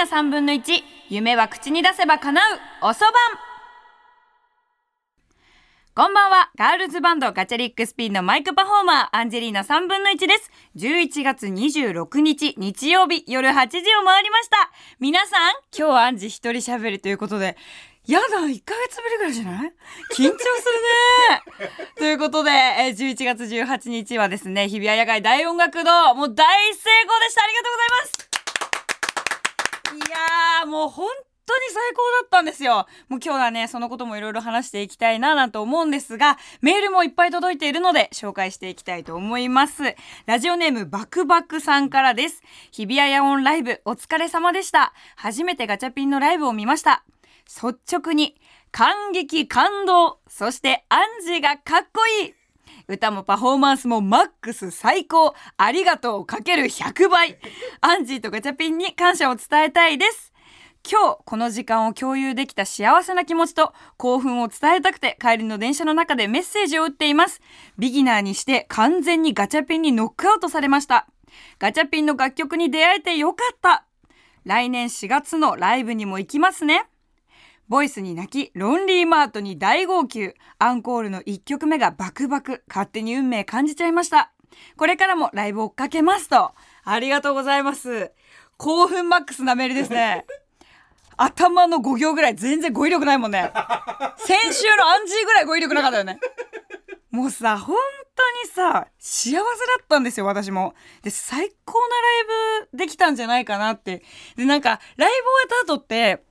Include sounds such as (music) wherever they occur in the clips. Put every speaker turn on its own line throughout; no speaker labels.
ナ3分の1夢は口に出せば叶う。おそばん。こんばんは。ガールズバンドガチャリックスピンのマイクパフォーマー。アンジェリーナ3分の1です。11月26日日曜日夜8時を回りました。皆さん今日はアンジ一人喋りということでやだ1ヶ月ぶりぐらいじゃない？緊張するね。(laughs) ということで、えー11月18日はですね日比谷野外大音楽堂。もう大成功でした。ありがとうございます。いいやーもう本当に最高だったんですよ。もう今日はね、そのこともいろいろ話していきたいななんて思うんですが、メールもいっぱい届いているので紹介していきたいと思います。ラジオネームバクバクさんからです。日比谷野音ライブお疲れ様でした。初めてガチャピンのライブを見ました。率直に感激感動、そしてアンジーがかっこいい。歌もパフォーマンスもマックス最高。ありがとうかける100倍。アンジーとガチャピンに感謝を伝えたいです。今日この時間を共有できた幸せな気持ちと興奮を伝えたくて帰りの電車の中でメッセージを打っています。ビギナーにして完全にガチャピンにノックアウトされました。ガチャピンの楽曲に出会えてよかった。来年4月のライブにも行きますね。ボイスに泣き、ロンリーマートに大号泣。アンコールの1曲目がバクバク。勝手に運命感じちゃいました。これからもライブ追っかけますと。ありがとうございます。興奮マックスなメールですね。(laughs) 頭の5行ぐらい全然語彙力ないもんね。先週のアンジーぐらい語彙力なかったよね。もうさ、本当にさ、幸せだったんですよ、私も。で、最高なライブできたんじゃないかなって。で、なんか、ライブ終えた後って、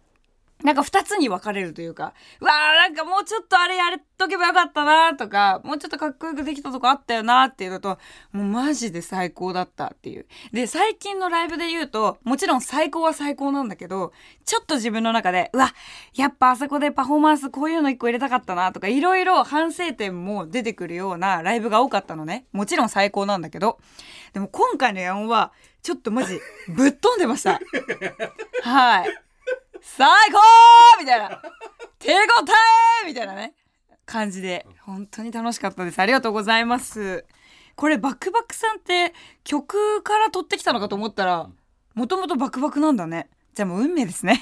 なんか二つに分かれるというか、うわーなんかもうちょっとあれやれとけばよかったなとか、もうちょっとかっこよくできたとこあったよなっていうのと、もうマジで最高だったっていう。で、最近のライブで言うと、もちろん最高は最高なんだけど、ちょっと自分の中で、うわ、やっぱあそこでパフォーマンスこういうの一個入れたかったなとか、いろいろ反省点も出てくるようなライブが多かったのね。もちろん最高なんだけど。でも今回のヤンは、ちょっとマジ、ぶっ飛んでました。(laughs) はい。最高みたいな。手応えみたいなね。感じで。本当に楽しかったです。ありがとうございます。これバクバクさんって曲から取ってきたのかと思ったらもともとバクバクなんだね。じゃあもう運命ですね。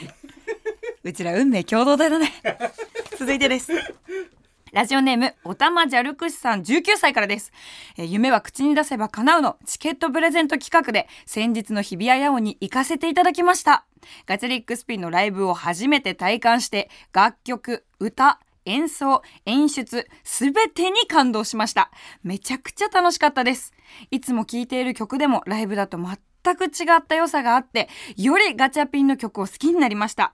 (laughs) うちら運命共同体だね。続いてですラジオネーム、おたまじゃるくしさん19歳からです、え夢は口に出せば叶うのチケットプレゼント企画で先日の日比谷野音に行かせていただきました。ガチリックスピンのライブを初めて体感して楽曲、歌、演奏、演出、すべてに感動しました。めちゃくちゃ楽しかったです。いつも聴いている曲でもライブだと全く違った良さがあって、よりガチャピンの曲を好きになりました。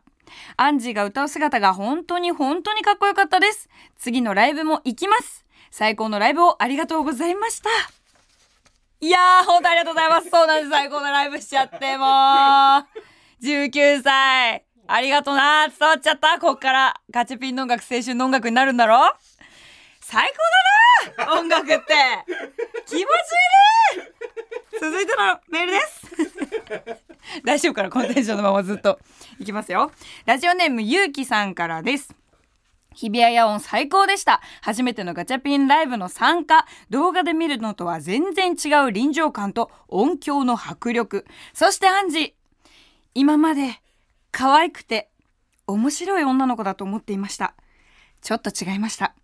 アンジーが歌う姿が本当に本当にかっこよかったです。次のライブも行きます。最高のライブをありがとうございました。いやー、本当ありがとうございます。そうなんです。最高のライブしちゃって、もう。19歳。ありがとな。伝わっちゃった。こっからガチピンの音楽、青春の音楽になるんだろ最高だな音楽って。気持ちいいね続いてのメールです。(laughs) 大丈夫かな？このテンションのままずっと。いきますよ。ラジオネームゆうきさんからです。日比谷野音最高でした。初めてのガチャピンライブの参加。動画で見るのとは全然違う臨場感と音響の迫力。そしてアンジー今まで可愛くて面白い女の子だと思っていました。ちょっと違いました。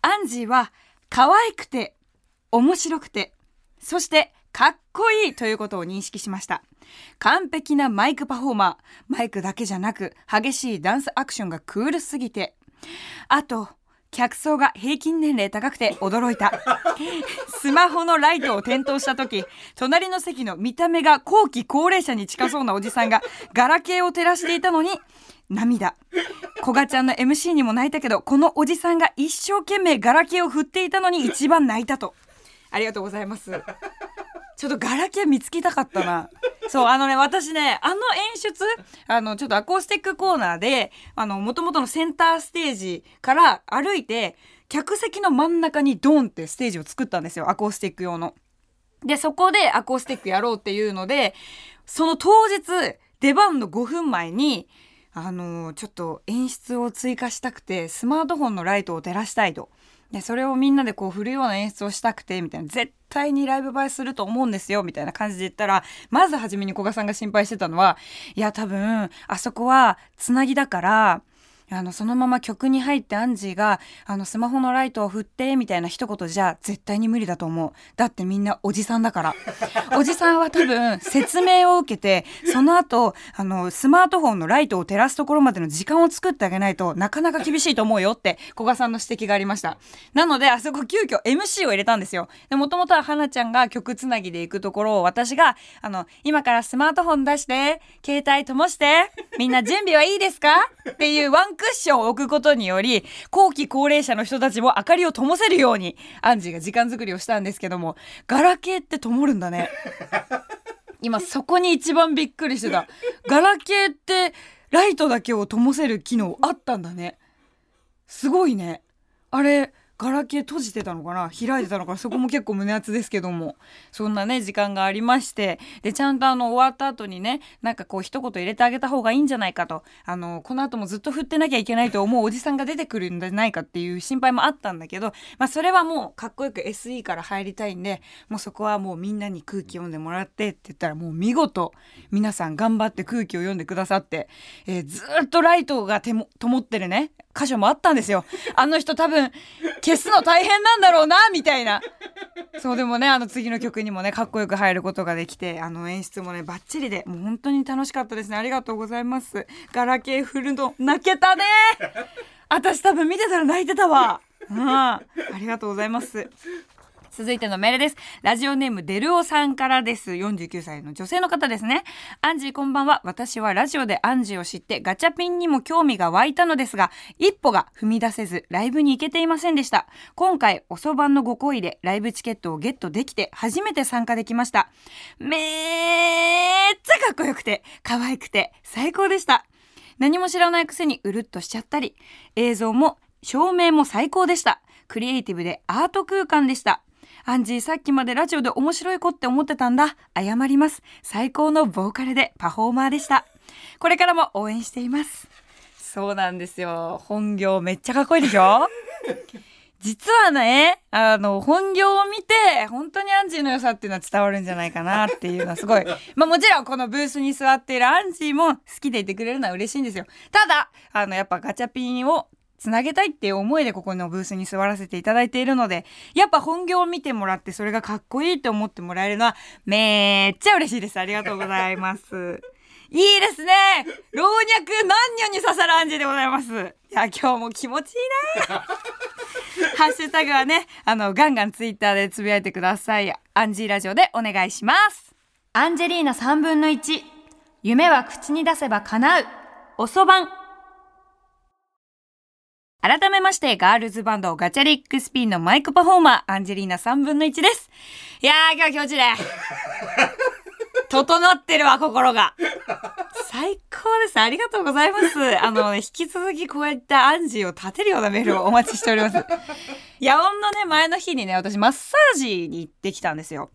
アンジーは可愛くて面白くてそしてかっこいいということを認識しました。完璧なマイクパフォーマー。マイクだけじゃなく激しいダンスアクションがクールすぎて。あと客層が平均年齢高くて驚いた。(laughs) スマホのライトを点灯した時隣の席の見た目が後期高齢者に近そうなおじさんがガラケーを照らしていたのに涙。こがちゃんの MC にも泣いたけどこのおじさんが一生懸命ガラケーを振っていたのに一番泣いたと。ありがとうございます。ちょっとガラケー見つけたかったな。そう、あのね、私ね、あの演出、あの、ちょっとアコースティックコーナーで、あの、元々のセンターステージから歩いて、客席の真ん中にドンってステージを作ったんですよ、アコースティック用の。で、そこでアコースティックやろうっていうので、その当日、出番の5分前に、あのちょっと演出を追加したくて、スマートフォンのライトを照らしたいと。でそれをみんなでこう振るような演出をしたくてみたいな。絶対にライブ映えすると思うんですよみたいな感じで言ったらまず初めに古賀さんが心配してたのはいや多分あそこはつなぎだからあのそのまま曲に入ってアンジーがあのスマホのライトを振ってみたいな一言じゃ絶対に無理だと思う。だってみんなおじさんだから。おじさんは多分説明を受けてその後あのスマートフォンのライトを照らすところまでの時間を作ってあげないとなかなか厳しいと思うよって古賀さんの指摘がありました。なのであそこ急遽 MC を入れたんですよ。でもともとは花ちゃんが曲つなぎで行くところを私があの今からスマートフォン出して携帯灯してみんな準備はいいですか？っていうワンクッションを置くことにより、後期高齢者の人たちも明かりを灯せるように、アンジーが時間作りをしたんですけども、ガラケーって灯るんだね。(laughs) 今そこに一番びっくりしてた。ガラケーってライトだけを灯せる機能あったんだね。すごいね。あれ、ガラケー閉じてたのかな？開いてたのかな？そこも結構胸熱ですけども。そんなね時間がありまして。でちゃんとあの終わった後にねなんかこう一言入れてあげた方がいいんじゃないかと。あのこの後もずっと振ってなきゃいけないと思うおじさんが出てくるんじゃないかっていう心配もあったんだけど、まあ、それはもうかっこよく SE から入りたいんでもうそこはもうみんなに空気読んでもらってって言ったらもう見事皆さん頑張って空気を読んでくださって、えー、ずっとライトがても灯ってるね。箇所もあったんですよ。あの人多分消すの大変なんだろうなみたいな。そうでもねあの次の曲にもねかっこよく入ることができてあの演出もねバッチリでもう本当に楽しかったですね。ありがとうございます。ガラケー振るの泣けたね。私多分見てたら泣いてたわ。うん。ありがとうございます。続いてのメールです。ラジオネームデルオさんからです。49歳の女性の方ですね。アンジーこんばんは。私はラジオでアンジーを知ってガチャピンにも興味が湧いたのですが、一歩が踏み出せずライブに行けていませんでした。今回、おそばのご好意でライブチケットをゲットできて初めて参加できました。めっちゃかっこよくて、可愛くて、最高でした。何も知らないくせにうるっとしちゃったり、映像も照明も最高でした。クリエイティブでアート空間でした。アンジーさっきまでラジオで面白い子って思ってたんだ。謝ります。最高のボーカルでパフォーマーでした。これからも応援しています。そうなんですよ。本業めっちゃかっこいいでしょ？(laughs) 実はね、あの、本業を見て、本当にアンジーの良さっていうのは伝わるんじゃないかなっていうのはすごい。(laughs) まあもちろんこのブースに座っているアンジーも好きでいてくれるのは嬉しいんですよ。ただ、あの、やっぱガチャピンをつなげたいっていう思いでここのブースに座らせていただいているので、やっぱ本業を見てもらってそれがかっこいいって思ってもらえるのはめっちゃ嬉しいです。ありがとうございます。(laughs) いいですね老若男女に刺さるアンジでございます。いや、今日も気持ちいいな (laughs) ハッシュタグはね、あの、ガンガンツイッターでつぶやいてください。アンジーラジオでお願いします。アンジェリーナ3分の1。夢は口に出せば叶う。おそばん。改めまして、ガールズバンドガチャリックスピンのマイクパフォーマー、アンジェリーナ3分の1です。いやー、今日は気持ちいいね。(laughs) 整ってるわ、心が。最高です。ありがとうございます。あの、引き続きこうやってアンジーを立てるようなメールをお待ちしております。野音のね、前の日にね、私マッサージに行ってきたんですよ。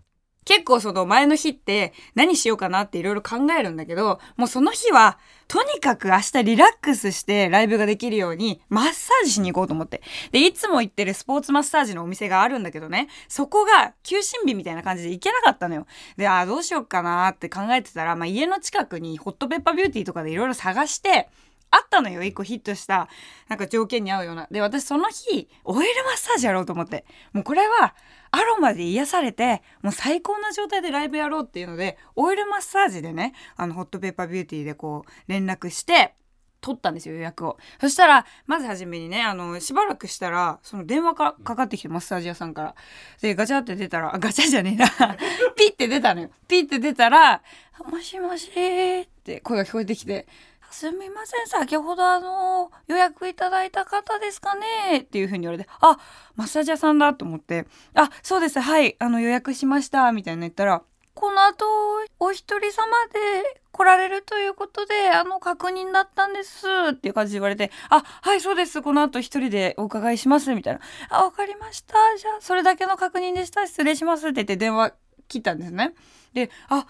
結構その前の日って何しようかなっていろいろ考えるんだけど、もうその日はとにかく明日リラックスしてライブができるようにマッサージしに行こうと思って。で、いつも行ってるスポーツマッサージのお店があるんだけどね、そこが休診日みたいな感じで行けなかったのよ。で、ああ、どうしようかなって考えてたら、まあ家の近くにホットペッパービューティーとかでいろいろ探して、あったのよ一個ヒットしたなんか条件に合うようなで私その日オイルマッサージやろうと思ってもうこれはアロマで癒されてもう最高な状態でライブやろうっていうのでオイルマッサージでねあのホットペッパービューティーでこう連絡して取ったんですよ予約を。そしたらまず初めにねあのしばらくしたらその電話かかってきてマッサージ屋さんから。でガチャって出たらあガチャじゃねえな。ピッて出たのよ。ピッて出たら「もしもし」って声が聞こえてきてすみません、先ほどあの、予約いただいた方ですかね？っていう風に言われて、あ、マッサージ屋さんだと思って、あ、そうです、はい、あの予約しました、みたいな言ったら、この後、お一人様で来られるということで、あの、確認だったんです、っていう感じで言われて、あ、はい、そうです、この後一人でお伺いします、みたいな。あ、わかりました。じゃあ、それだけの確認でした。失礼します。って言って電話切ったんですね。で、あ、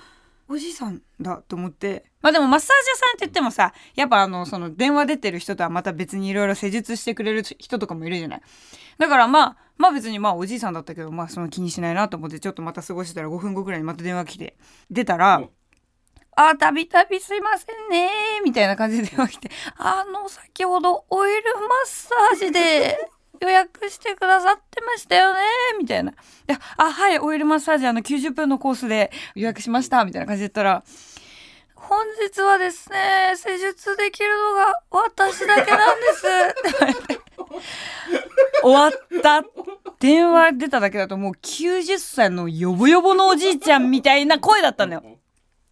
おじいさんだと思って。まあでもマッサージ屋さんって言ってもさやっぱあのその電話出てる人とはまた別にいろいろ施術してくれる人とかもいるじゃない。だからまあまあ別にまあおじいさんだったけどまあその気にしないなと思ってちょっとまた過ごしてたら5分後ぐらいにまた電話来て出たら「あたびたびすいませんね」みたいな感じで電話来て「あの先ほどオイルマッサージで予約してくださってましたよねみたいな。で、あ、はい、オイルマッサージあの90分のコースで予約しましたみたいな感じで言ったら、本日はですね、施術できるのが私だけなんですって。終わった電話出ただけだともう90歳のヨボヨボのおじいちゃんみたいな声だったんだよ。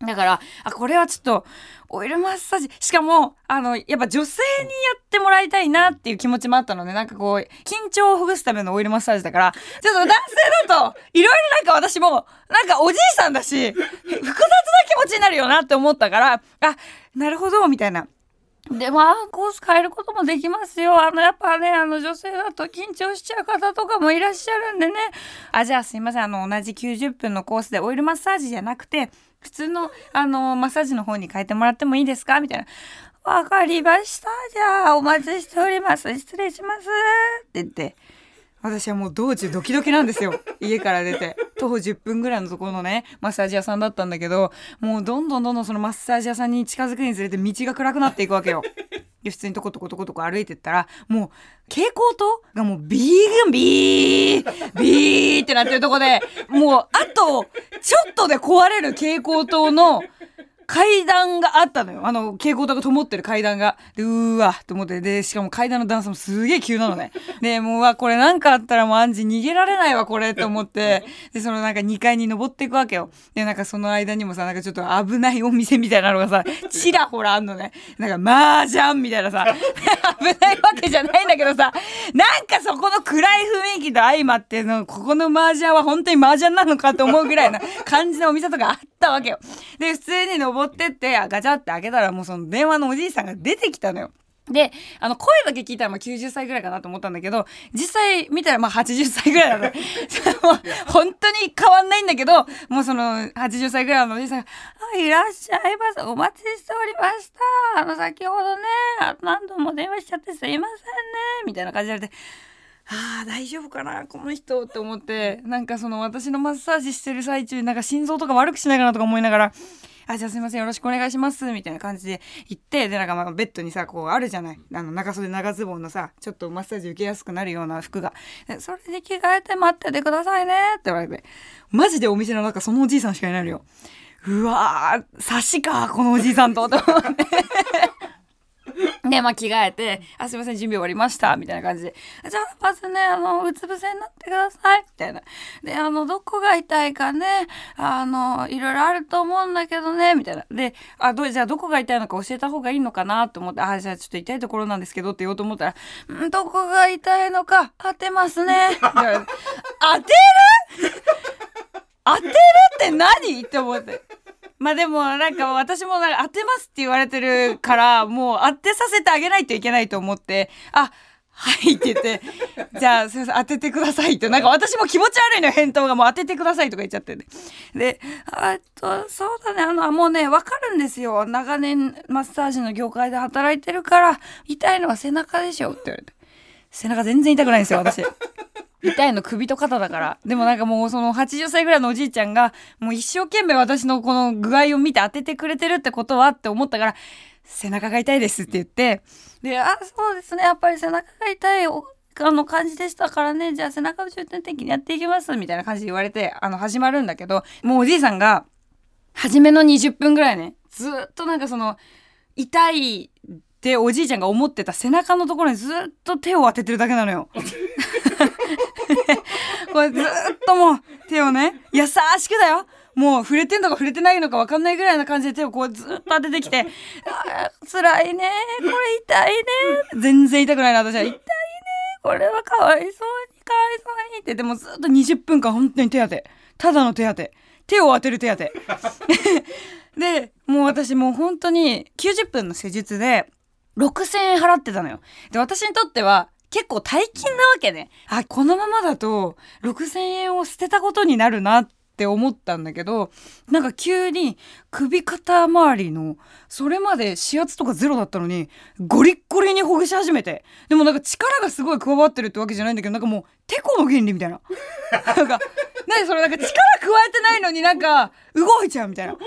だから、あ、これはちょっと、オイルマッサージ、しかも、あの、やっぱ女性にやってもらいたいなっていう気持ちもあったので、なんかこう、緊張をほぐすためのオイルマッサージだから、ちょっと男性だと、いろいろなんか私も、なんかおじいさんだし、複雑な気持ちになるよなって思ったから、あ、なるほど、みたいな。で、まあ、コース変えることもできますよ。あの、やっぱね、あの、女性だと緊張しちゃう方とかもいらっしゃるんでね。あ、じゃあすいません。あの、同じ90分のコースでオイルマッサージじゃなくて、普通の、あの、マッサージの方に変えてもらってもいいですか？みたいな。わかりました。じゃあ、お待ちしております。失礼します。って言って。私はもう道中ドキドキなんですよ。家から出て。徒歩10分ぐらいのところのね、マッサージ屋さんだったんだけど、もうどんどんどんどんそのマッサージ屋さんに近づくにつれて道が暗くなっていくわけよ。で、普通にトコトコトコトコ歩いてったら、もう、蛍光灯がもうビーグンビービーってなってるとこで、もう、あと、ちょっとで壊れる蛍光灯の、階段があったのよ。あの、蛍光灯が灯ってる階段が。で、うーわ、と思って。で、しかも階段の段差もすげえ急なのね。で、もう、わ、これなんかあったらもうアンジ逃げられないわ、これ、と思って。で、そのなんか2階に登っていくわけよ。で、なんかその間にもさ、なんかちょっと危ないお店みたいなのがさ、ちらほらあんのね。なんか、麻雀みたいなさ、危ないわけじゃないんだけどさ、なんかそこの暗い雰囲気と相まっての、ここの麻雀は本当に麻雀なのかと思うぐらいな感じのお店とかあったわけよ。で、普通に登ってってガチャって開けたらもうその電話のおじいさんが出てきたのよ。で、あの、声だけ聞いたらまあ90歳ぐらいかなと思ったんだけど、実際見たらまあ80歳ぐらいなの。(laughs) 本当に変わんないんだけど、もうその80歳ぐらいのおじいさんが、あ、いらっしゃいます。お待ちしておりました。あの、先ほどね、何度も電話しちゃってすいませんね。みたいな感じで、ああ大丈夫かなこの人って思ってなんかその私のマッサージしてる最中なんか心臓とか悪くしないかなとか思いながらあ、じゃあすいません、よろしくお願いします、みたいな感じで行って、で、なんかまあベッドにさ、こうあるじゃない。あの、長袖長ズボンのさ、ちょっとマッサージ受けやすくなるような服が。それで着替えて待っててくださいね、って言われて。マジでお店の中そのおじいさんしかいないのよ。うわー、差しか、このおじいさんと、と思って。で、(laughs) まあ、着替えて、あ、すいません、準備終わりました、みたいな感じで。じゃあ、まずね、あの、うつ伏せになってください、みたいな。で、あの、どこが痛いかね、あの、いろいろあると思うんだけどね、みたいな。で、あ、どう、じゃあ、どこが痛いのか教えた方がいいのかな？と思って、あ、じゃあ、ちょっと痛いところなんですけどって言おうと思ったら、んどこが痛いのか当てますね。当てる？当てる？って何？って思って。まあでもなんか私もなんか当てますって言われてるからもう当てさせてあげないといけないと思ってあはいって言って、じゃあ、すいません、当ててくださいって。なんか私も気持ち悪いの、返答が。もう当ててくださいとか言っちゃってね。で、えっと、そうだね、あの、もうね、わかるんですよ。長年マッサージの業界で働いてるから、痛いのは背中でしょって言われて。背中全然痛くないんですよ、私。痛いの首と肩だから。でもなんかもうその80歳ぐらいのおじいちゃんが、もう一生懸命私のこの具合を見て当ててくれてるってことはって思ったから、背中が痛いですって言って、で、あ、そうですね、やっぱり背中が痛いあの感じでしたからね、じゃあ背中を重点的にやっていきます、みたいな感じで言われて、あの、始まるんだけど、もうおじいさんが、初めの20分ぐらいね、ずっとなんかその、痛いっておじいちゃんが思ってた背中のところにずっと手を当ててるだけなのよ。これずっともう手をね、優しくだよ。もう触れてんのか触れてないのか分かんないぐらいな感じで手をこうずっと当ててきて、あ辛いね、これ痛いね。全然痛くないな、私は。痛いね、これはかわいそうに、かわいそうにって、でもずっと20分間本当に手当て。ただの手当て。手を当てる手当て。(laughs) で、もう私もう本当に90分の施術で6000円払ってたのよ。で、私にとっては結構大金なわけね。あ、このままだと6000円を捨てたことになるなって思ったんだけどなんか急に首肩周りのそれまで指圧とかゼロだったのにゴリッゴリにほぐし始めてでもなんか力がすごい加わってるってわけじゃないんだけどなんかもうテコの原理みたいな (laughs) なんか何それなんか力加えないのになんか動いちゃうみたいな。テ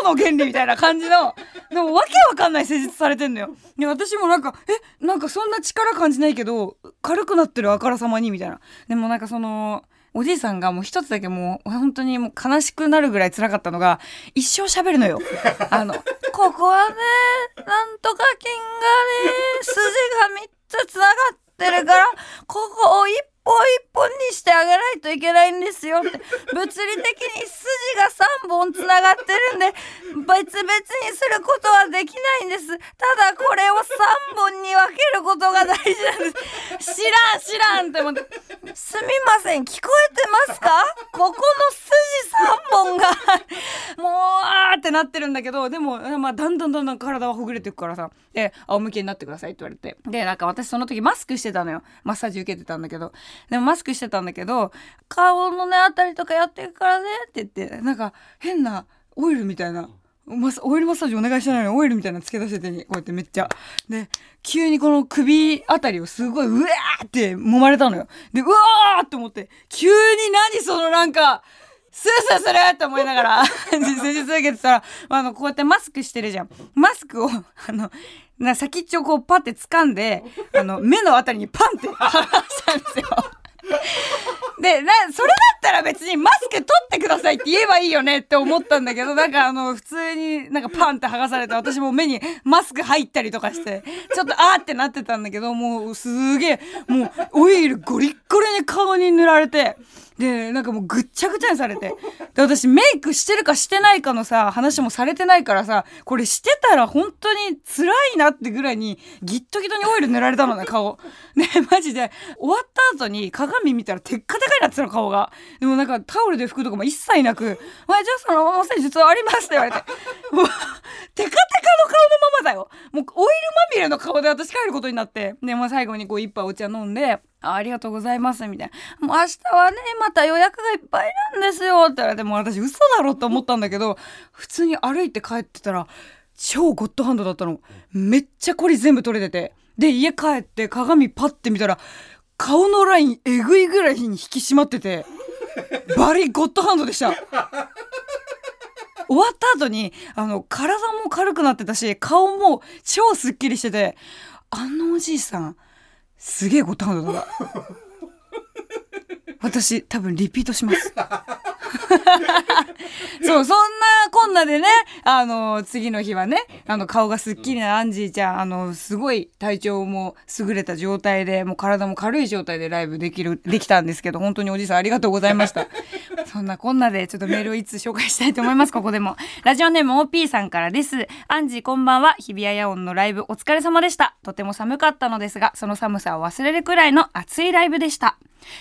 コの原理みたいな感じの。でもわけわかんない施術されてんのよ。で私もなんかえなんかそんな力感じないけど軽くなってるあからさまにみたいな。でもなんかそのおじいさんがもう一つだけもう本当にもう悲しくなるぐらい辛かったのが一生喋るのよ。あの、ここはね、なんとか金がね、筋が3つ繋がってるから、ここを一本一本にしてあげないといけないんですよ。って物理的に筋が3本つながってるんで別々にすることはできないんです。ただこれを3本に分けることが大事なんです。知らん知らんって思って。すみません聞こえてますか？ここの筋ってなってるんだけどでも、まあ、だんだんだんだん体はほぐれていくからさで仰向けになってくださいって言われて。でなんか私その時マスクしてたのよ。マッサージ受けてたんだけど。でもマスクしてたんだけど顔のねあたりとかやってるからねって言ってなんか変なオイルみたいな。マスオイルマッサージお願いしてないのにオイルみたいなのつけ出しててにこうやってめっちゃ。で急にこの首あたりをすごいうわーって揉まれたのよ。でうわーって思って急に何そのなんかスースーするって思いながら施術受けてたらあのこうやってマスクしてるじゃんマスクをあのな先っちょをこうパッて掴んであの目のあたりにパンって離したんですよでなそれだったら別にマスク取ってくださいって言えばいいよねって思ったんだけどなんかあの普通になんかパンって剥がされて私も目にマスク入ったりとかしてちょっとあーってなってたんだけどもうすげえもうオイルゴリッゴリに顔に塗られて。でなんかもうぐっちゃぐちゃにされて。で私メイクしてるかしてないかのさ話もされてないからさこれしてたら本当に辛いなってぐらいにギットギットにオイル塗られたのね顔。でマジで終わった後に鏡見たらテッカテカになってたの顔が。でもなんかタオルで拭くとかも一切なく「まあ、じゃあその施術あります」って言われて。もうテカテカの顔のままだよ。もうオイルまみれの顔で私帰ることになって。で、まあ、最後にこう一杯お茶飲んでありがとうございますみたいな。もう明日はね、また予約がいっぱいなんですよって言われて、もう私嘘だろって思ったんだけど、普通に歩いて帰ってたら、超ゴッドハンドだったの。めっちゃコリ全部取れてて。で、家帰って鏡パッて見たら、顔のラインえぐいぐらいに引き締まってて、バリゴッドハンドでした。終わった後に、あの、体も軽くなってたし、顔も超スッキリしてて、あのおじいさん、すげえ五反田だ (laughs) 私、多分リピートします。(laughs) そう、そんなこんなでね、あの、次の日はね、あの、顔がすっきりなアンジーちゃん、あの、すごい体調も優れた状態で、もう体も軽い状態でライブできる、できたんですけど、本当におじさんありがとうございました。(laughs) そんなこんなで、ちょっとメールをいつ紹介したいと思います、ここでも。ラジオネーム OP さんからです。アンジーこんばんは、日比谷野音のライブお疲れ様でした。とても寒かったのですが、その寒さを忘れるくらいの熱いライブでした。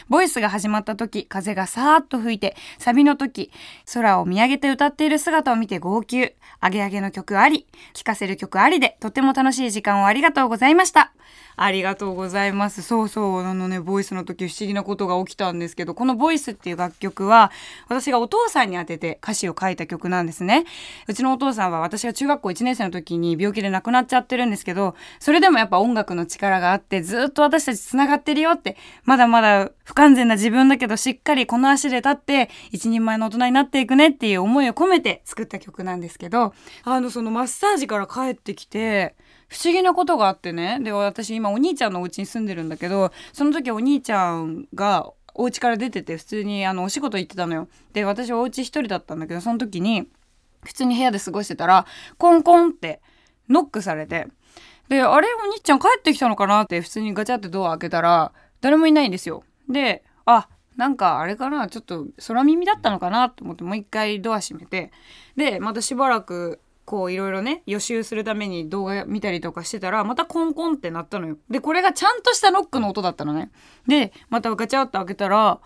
ボイスが始まった時、風がさーっと吹いて、サビの時、空を見上げて歌っている姿を見て号泣。アゲアゲの曲あり、聴かせる曲ありで、とても楽しい時間をありがとうございました。ありがとうございます。そうそう、あのね、ボイスの時不思議なことが起きたんですけど、このボイスっていう楽曲は、私がお父さんに当てて歌詞を書いた曲なんですね。うちのお父さんは私が中学校1年生の時に病気で亡くなっちゃってるんですけど、それでもやっぱ音楽の力があって、ずっと私たち繋がってるよって、まだまだ不完全な自分だけど、しっかりこの足で立って、一人前の大人になっていくねっていう思いを込めて作った曲なんですけど、あの、そのマッサージから帰ってきて、不思議なことがあってね。で、私今お兄ちゃんのお家に住んでるんだけど、その時お兄ちゃんがお家から出てて普通にあのお仕事行ってたのよ。で、私お家一人だったんだけど、その時に普通に部屋で過ごしてたら、コンコンってノックされて、で、あれお兄ちゃん帰ってきたのかなって普通にガチャってドア開けたら、誰もいないんですよ。で、あ、なんかあれかなちょっと空耳だったのかなと思ってもう一回ドア閉めて、で、またしばらくこういろいろね予習するために動画見たりとかしてたらまたコンコンってなったのよ。でこれがちゃんとしたノックの音だったのね。でまたガチャって開けたら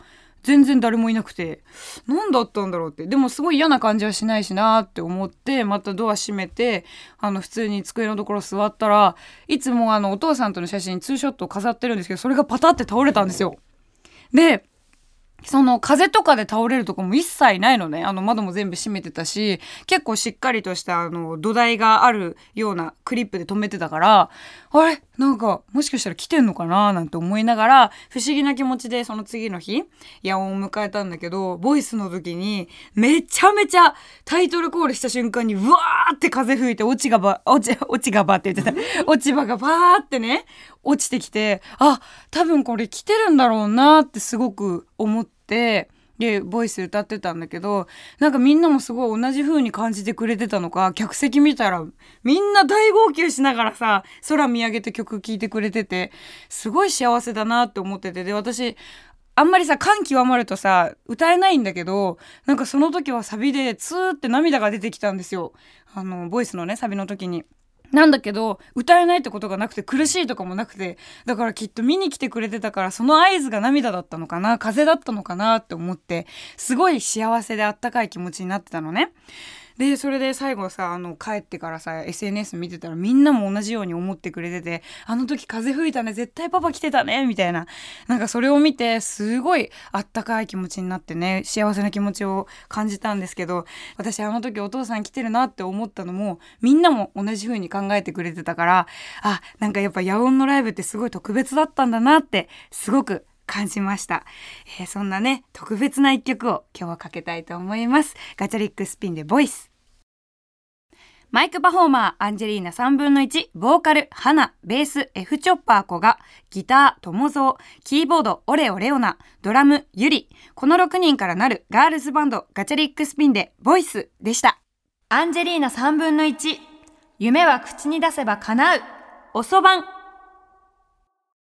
全然誰もいなくて何だったんだろうって。でもすごい嫌な感じはしないしなって思ってまたドア閉めてあの普通に机のところ座ったらいつもあのお父さんとの写真ツーショットを飾ってるんですけどそれがパタって倒れたんですよ。でその風とかで倒れるとこも一切ないのね。あの窓も全部閉めてたし、結構しっかりとしたあの土台があるようなクリップで止めてたから、あれ？なんかもしかしたら来てんのかな？なんて思いながら、不思議な気持ちでその次の日、夜音を迎えたんだけど、ボイスの時にめちゃめちゃタイトルコールした瞬間にうわーって風吹いて落ちがば、落ち、落ちがばって言ってた。落ち葉がバーってね、落ちてきて、あ、多分これ来てるんだろうなってすごく思って、でボイス歌ってたんだけどなんかみんなもすごい同じ風に感じてくれてたのか客席見たらみんな大号泣しながらさ空見上げて曲聴いてくれててすごい幸せだなって思っててで私あんまりさ感極まるとさ歌えないんだけどなんかその時はサビでツーって涙が出てきたんですよあのボイスのねサビの時に。なんだけど歌えないってことがなくて苦しいとかもなくてだからきっと見に来てくれてたからその合図が涙だったのかな風だったのかなって思ってすごい幸せであったかい気持ちになってたのね。でそれで最後さあの帰ってからさ SNS 見てたらみんなも同じように思ってくれててあの時風吹いたね絶対パパ来てたねみたいな。なんかそれを見てすごいあったかい気持ちになってね幸せな気持ちを感じたんですけど私あの時お父さん来てるなって思ったのもみんなも同じ風に考えてくれてたからあなんかやっぱ野音のライブってすごい特別だったんだなってすごく感じました、えー、そんなね特別な一曲を今日はかけたいと思います。ガチャリックスピンでボイス。マイクパフォーマー、アンジェリーナ3分の1、ボーカル、花、ベース、F チョッパー、コガ、ギター、トモゾー、キーボード、オレオ、レオナ、ドラム、ユリ。この6人からなるガールズバンド、ガチャリックスピンで、ボイスでした。アンジェリーナ3分の1、夢は口に出せば叶う、おそばん。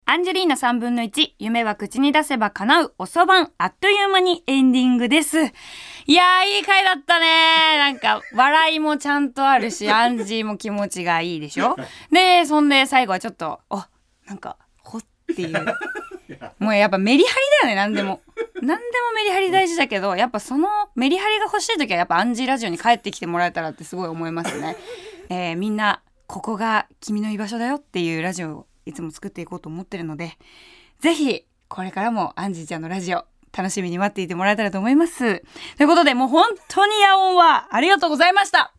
アンジェリーナ3分の1、夢は口に出せば叶う、おそばん。あっという間にエンディングです。いやー、いい回だったねなんか、笑いもちゃんとあるし、アンジーも気持ちがいいでしょ？で、そんで最後はちょっと、あ、なんか、ほっていう。もうやっぱメリハリだよね、なんでも。何でもメリハリ大事だけど、やっぱそのメリハリが欲しい時はやっぱアンジーラジオに帰ってきてもらえたらってすごい思いますね。えー、みんな、ここが君の居場所だよっていうラジオをいつも作っていこうと思ってるので、ぜひ、これからもアンジーちゃんのラジオ楽しみに待っていてもらえたらと思います。ということで、もう本当に夜音はありがとうございました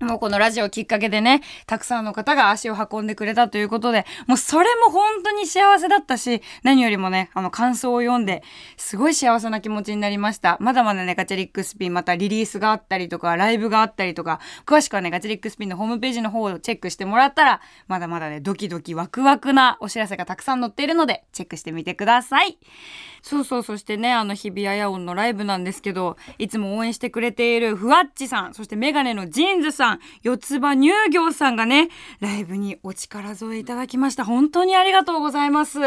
もうこのラジオきっかけでね、たくさんの方が足を運んでくれたということで、もうそれも本当に幸せだったし、何よりもね、あの感想を読んで、すごい幸せな気持ちになりました。まだまだね、ガチャリックスピンまたリリースがあったりとか、ライブがあったりとか、詳しくはね、ガチャリックスピンのホームページの方をチェックしてもらったら、まだまだね、ドキドキワクワクなお知らせがたくさん載っているので、チェックしてみてください。そうそう、そしてね、あの日比谷野音のライブなんですけど、いつも応援してくれているふわっちさん、そしてメガネのジーンズさん、さん、四つ葉乳業さんがね、ライブにお力添えいただきました。本当にありがとうございます。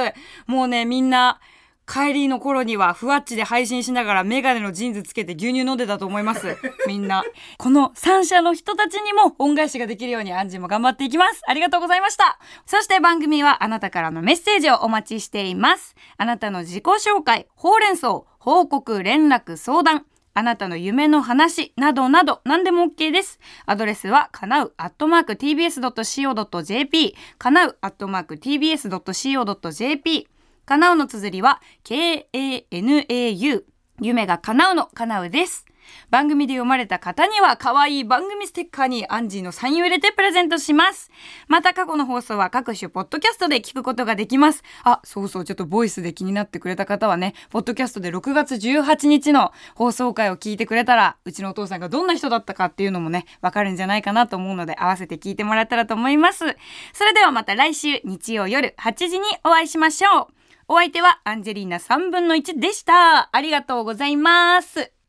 もうね、みんな、帰りの頃にはふわっちで配信しながらメガネのジーンズつけて牛乳飲んでたと思います。みんな。この三社の人たちにも恩返しができるようにアンジーも頑張っていきます。ありがとうございました。そして番組はあなたからのメッセージをお待ちしています。あなたの自己紹介、ほうれん草、報告、連絡、相談、あなたの夢の話などなど何でも OK です。アドレスはかなうアットマーク tbs.co.jp かなうアットマーク tbs.co.jp かなうの綴りは k-a-n-a-u 夢が叶うのかなうです。番組で読まれた方には可愛い番組ステッカーにアンジーのサインを入れてプレゼントします。また過去の放送は各種ポッドキャストで聞くことができます。あ、そうそう、ちょっとボイスで気になってくれた方はね、ポッドキャストで6月18日の放送回を聞いてくれたら、うちのお父さんがどんな人だったかっていうのもね、わかるんじゃないかなと思うので、合わせて聞いてもらえたらと思います。それではまた来週日曜夜8時にお会いしましょう。お相手はアンジェリーナ3分の1でした。ありがとうございます。